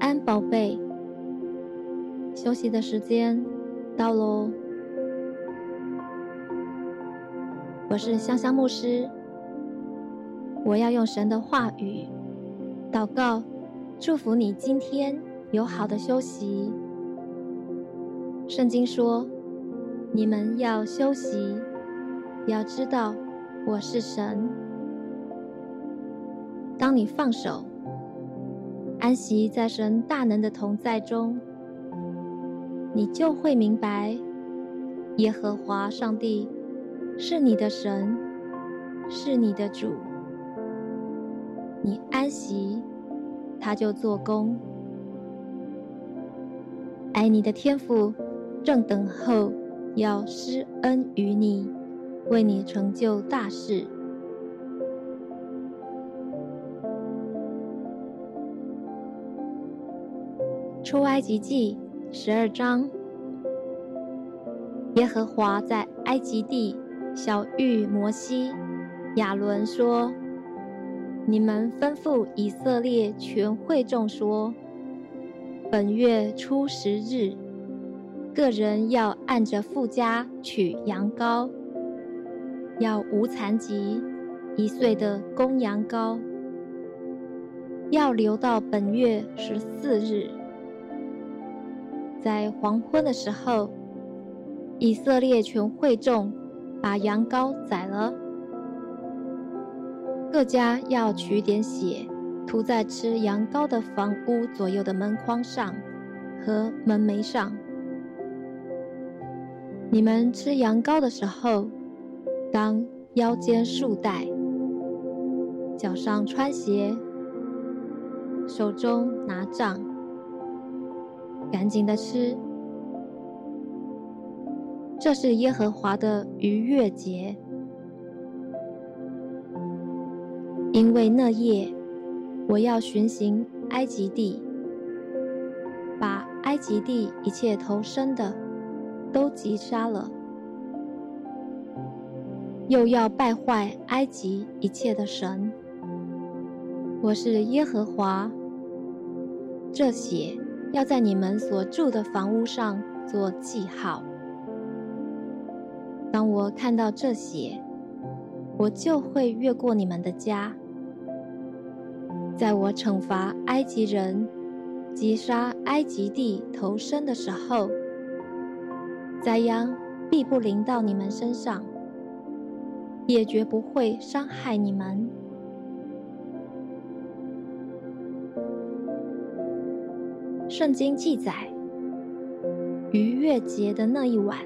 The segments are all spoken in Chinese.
安，宝贝。休息的时间到喽。我是香香牧师，我要用神的话语祷告，祝福你今天有好的休息。圣经说：“你们要休息，要知道我是神。”当你放手。安息在神大能的同在中，你就会明白，耶和华上帝是你的神，是你的主。你安息，他就做工。爱你的天父正等候要施恩于你，为你成就大事。出埃及记十二章，耶和华在埃及地晓諭摩西、亚伦说：“你们吩咐以色列全会众说，本月初十日，个人要按着父家取羊羔，要无残疾一岁的公羊羔，要留到本月十四日。”在黄昏的时候，以色列全会众把羊羔宰了。各家要取点血，涂在吃羊羔的房屋左右的门框上和门楣上。你们吃羊羔的时候，当腰间束带，脚上穿鞋，手中拿杖。赶紧的吃，这是耶和华的逾越节，因为那夜我要巡行埃及地，把埃及地一切头生的都击杀了，又要败坏埃及一切的神。我是耶和华，这血。要在你们所住的房屋上做记号。当我看到这些，我就会越过你们的家。在我惩罚埃及人、击杀埃及地头生的时候，灾殃必不临到你们身上，也绝不会伤害你们。圣经记载，逾越节的那一晚，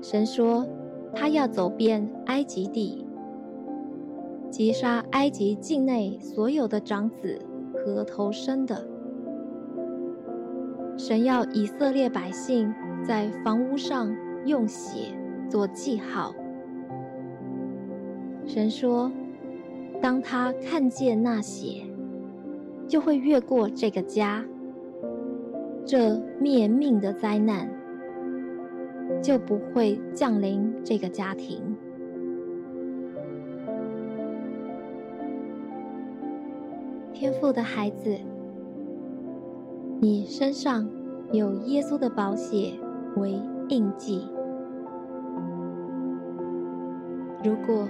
神说他要走遍埃及地，击杀埃及境内所有的长子和头生的。神要以色列百姓在房屋上用血做记号。神说，当他看见那血，就会越过这个家。这灭命的灾难就不会降临这个家庭。天父的孩子，你身上有耶稣的宝血为印记。如果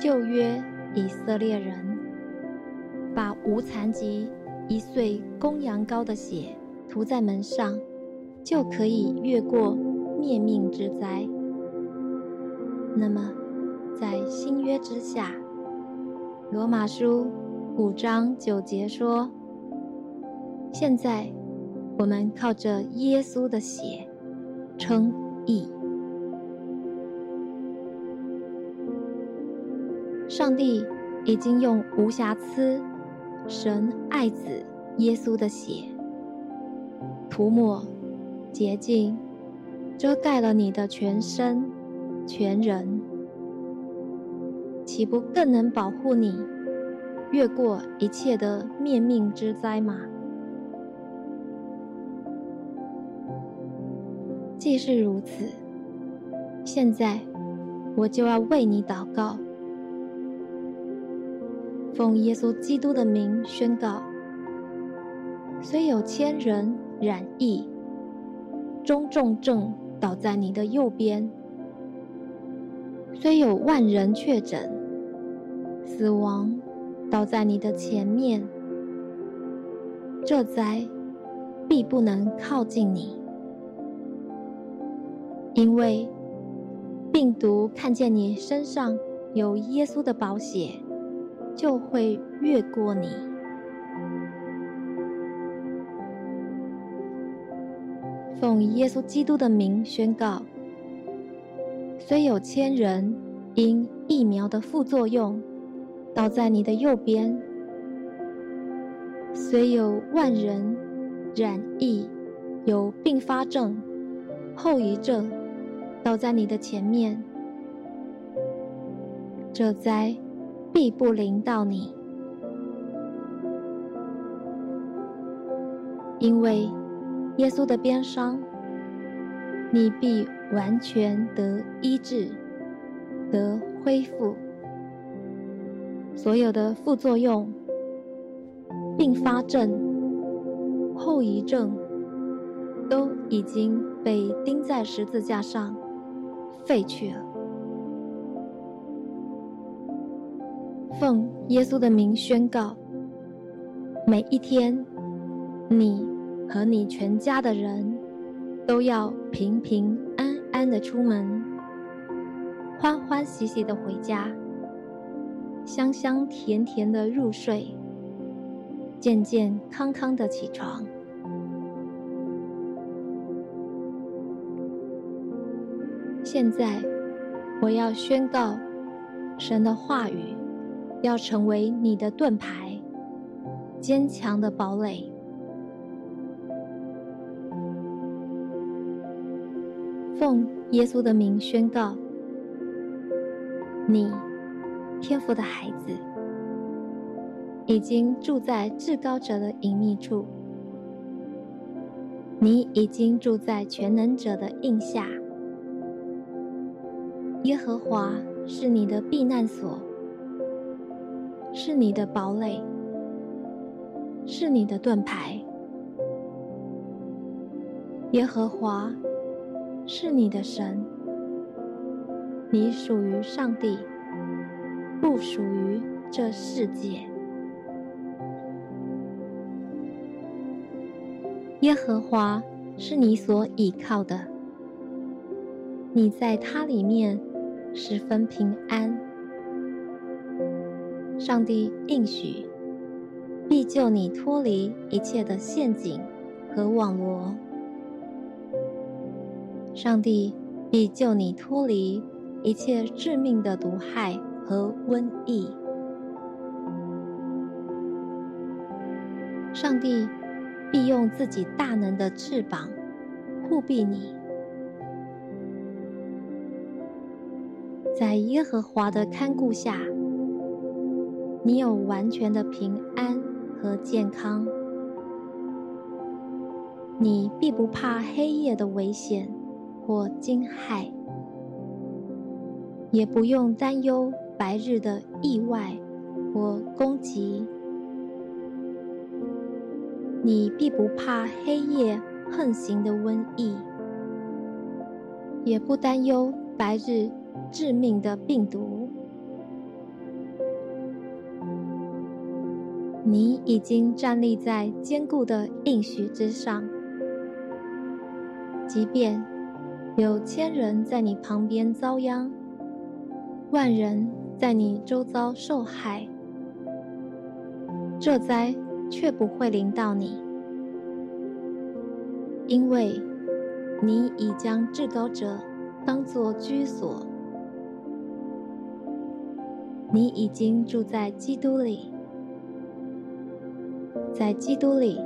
旧约以色列人把无残疾一岁公羊羔的血，涂在门上，就可以越过灭命之灾。那么，在新约之下，罗马书五章九节说：“现在我们靠着耶稣的血称义。上帝已经用无瑕疵、神爱子耶稣的血。”涂抹、洁净、遮盖了你的全身、全人，岂不更能保护你越过一切的灭命之灾吗？既是如此，现在我就要为你祷告，奉耶稣基督的名宣告：虽有千人染疫，中重症倒在你的右边；虽有万人确诊，死亡倒在你的前面，这灾必不能靠近你，因为病毒看见你身上有耶稣的宝血，就会越过你。奉耶稣基督的名宣告：虽有千人因疫苗的副作用倒在你的右边，虽有万人染疫有并发症、后遗症倒在你的前面，这灾必不临到你，因为。耶稣的鞭伤，你必完全得医治，得恢复。所有的副作用、并发症、后遗症，都已经被钉在十字架上废去了。奉耶稣的名宣告：每一天，你。和你全家的人都要平平安安的出门，欢欢喜喜的回家，香香甜甜的入睡，健健康康的起床。现在，我要宣告，神的话语要成为你的盾牌，坚强的堡垒。奉耶稣的名宣告：你天父的孩子，已经住在至高者的隐秘处；你已经住在全能者的荫下。耶和华是你的避难所，是你的堡垒，是你的盾牌。耶和华。是你的神，你属于上帝，不属于这世界。耶和华是你所倚靠的，你在他里面十分平安。上帝应许必救你脱离一切的陷阱和网罗。上帝必救你脱离一切致命的毒害和瘟疫。上帝必用自己大能的翅膀护庇你，在耶和华的看顾下，你有完全的平安和健康。你必不怕黑夜的危险。或惊骇，也不用担忧白日的意外或攻击。你必不怕黑夜横行的瘟疫，也不担忧白日致命的病毒。你已经站立在坚固的应许之上，即便。有千人在你旁边遭殃，万人在你周遭受害，这灾却不会临到你，因为你已将至高者当作居所，你已经住在基督里，在基督里，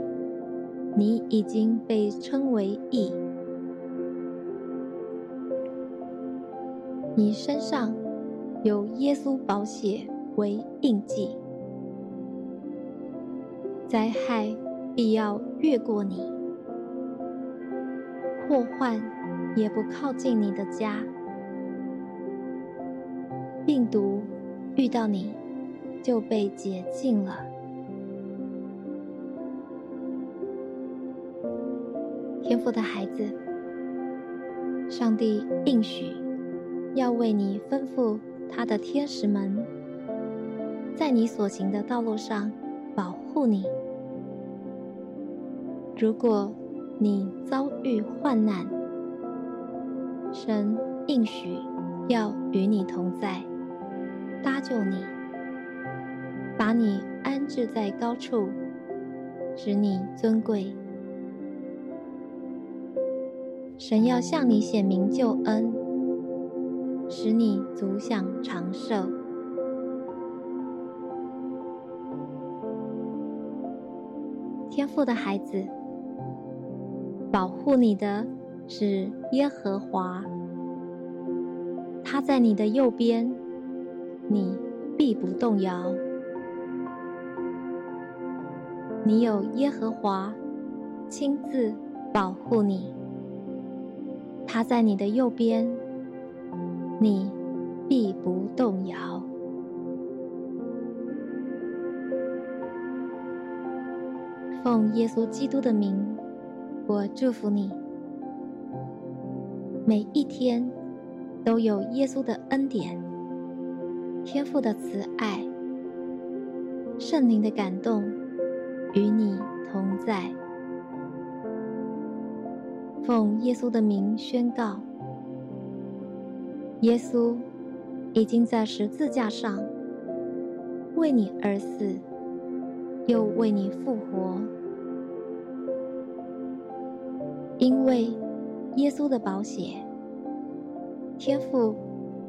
你已经被称为义。你身上有耶稣宝血为印记，灾害必要越过你，祸患也不靠近你的家，病毒遇到你就被洁净了。天父的孩子，上帝应许要为你吩咐他的天使们，在你所行的道路上保护你。如果你遭遇患难，神应许要与你同在，搭救你，把你安置在高处，使你尊贵。神要向你显明救恩，使你足享长寿。天父的孩子，保护你的是耶和华，他在你的右边，你必不动摇。你有耶和华亲自保护你。他在你的右边，你必不动摇。奉耶稣基督的名，我祝福你。每一天都有耶稣的恩典、天父的慈爱、圣灵的感动与你同在。奉耶稣的名宣告：耶稣已经在十字架上为你而死，又为你复活。因为耶稣的宝血，天父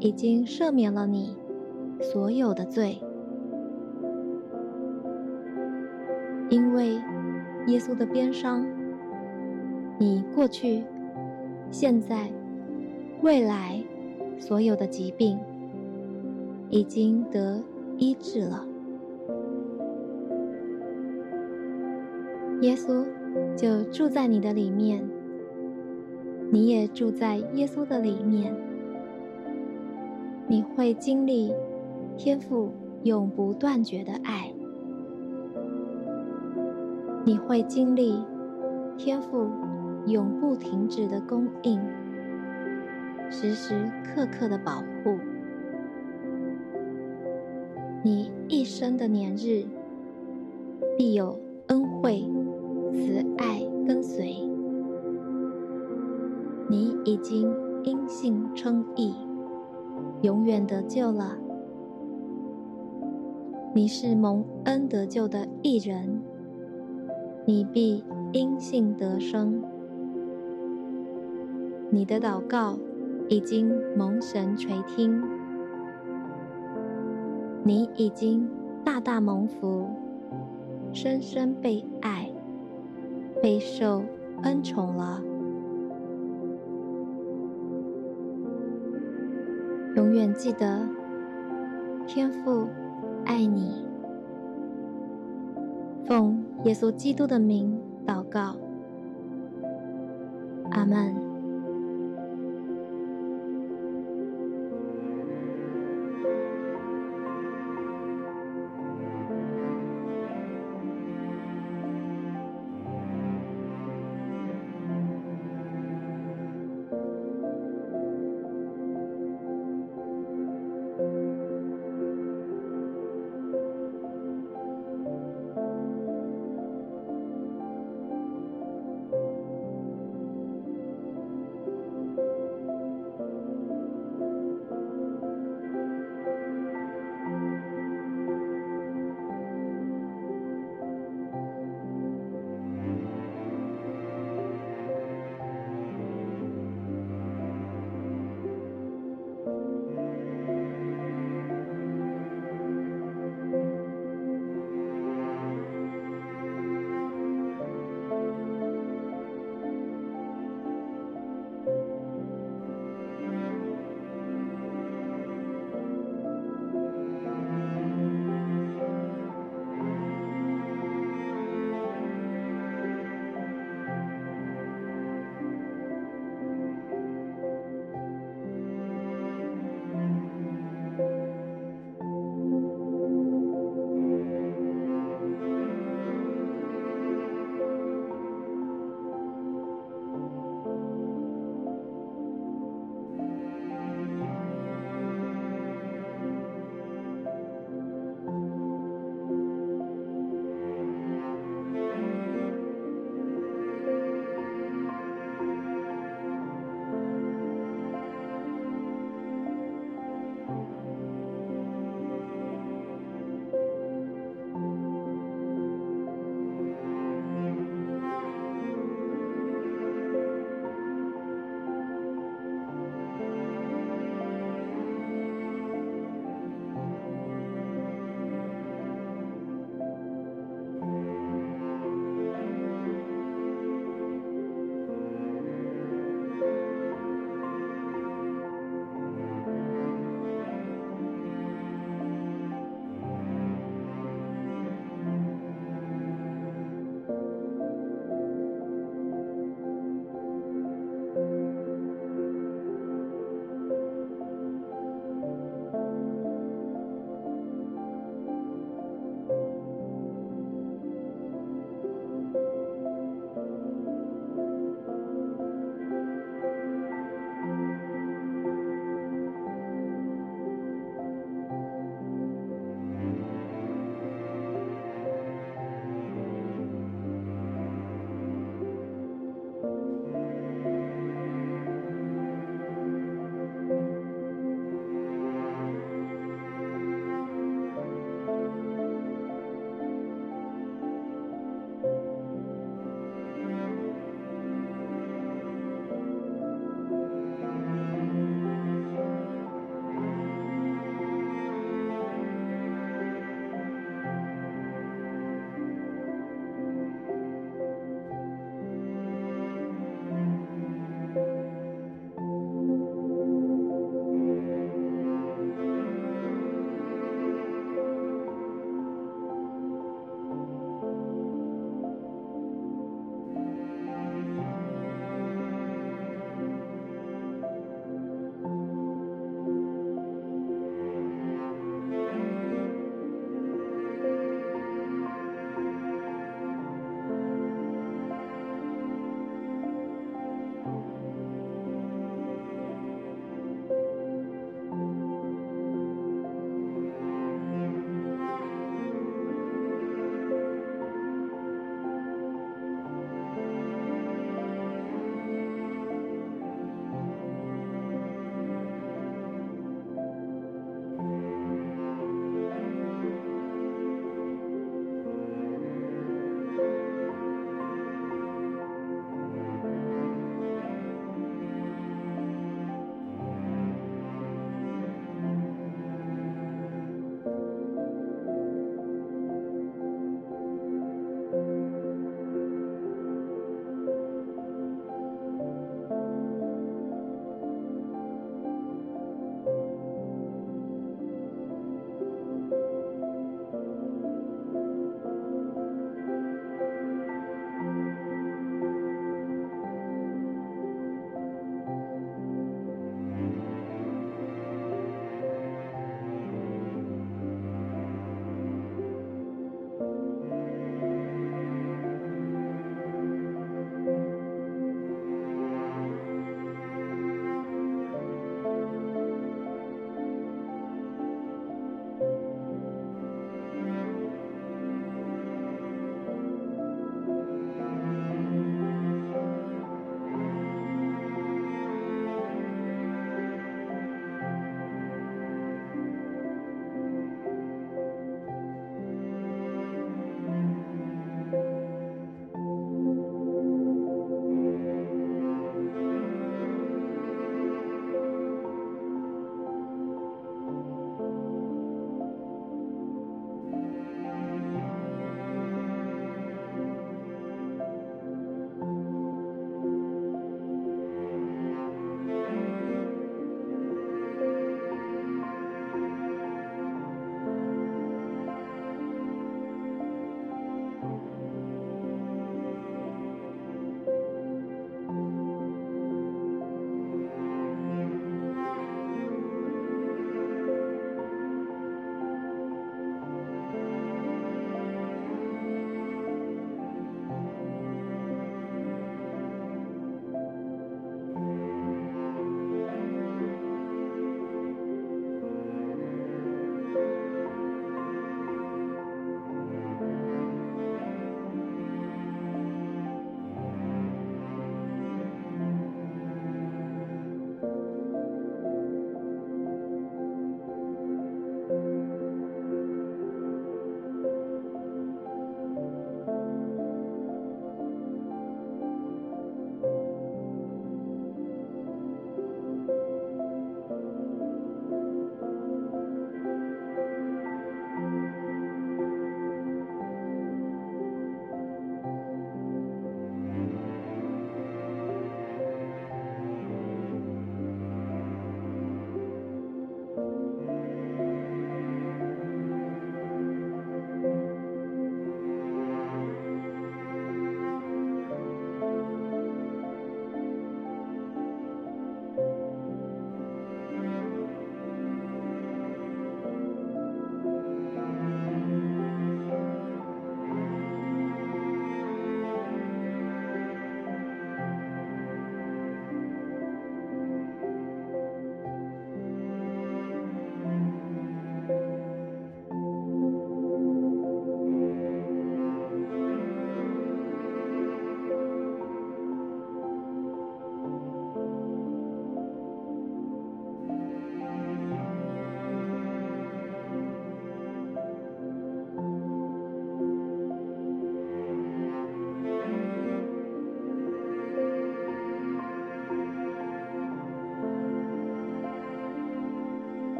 已经赦免了你所有的罪。因为耶稣的鞭伤。你过去、现在、未来所有的疾病已经得医治了。耶稣就住在你的里面，你也住在耶稣的里面。你会经历天父永不断绝的爱，你会经历天父。永不停止的供应，时时刻刻的保护，你一生的年日必有恩惠、慈爱跟随。你已经因信称义，永远得救了。你是蒙恩得救的义人，你必因信得生。你的祷告已经蒙神垂听，你已经大大蒙福，深深被爱，备受恩宠了。永远记得，天父爱你。奉耶稣基督的名祷告，阿门。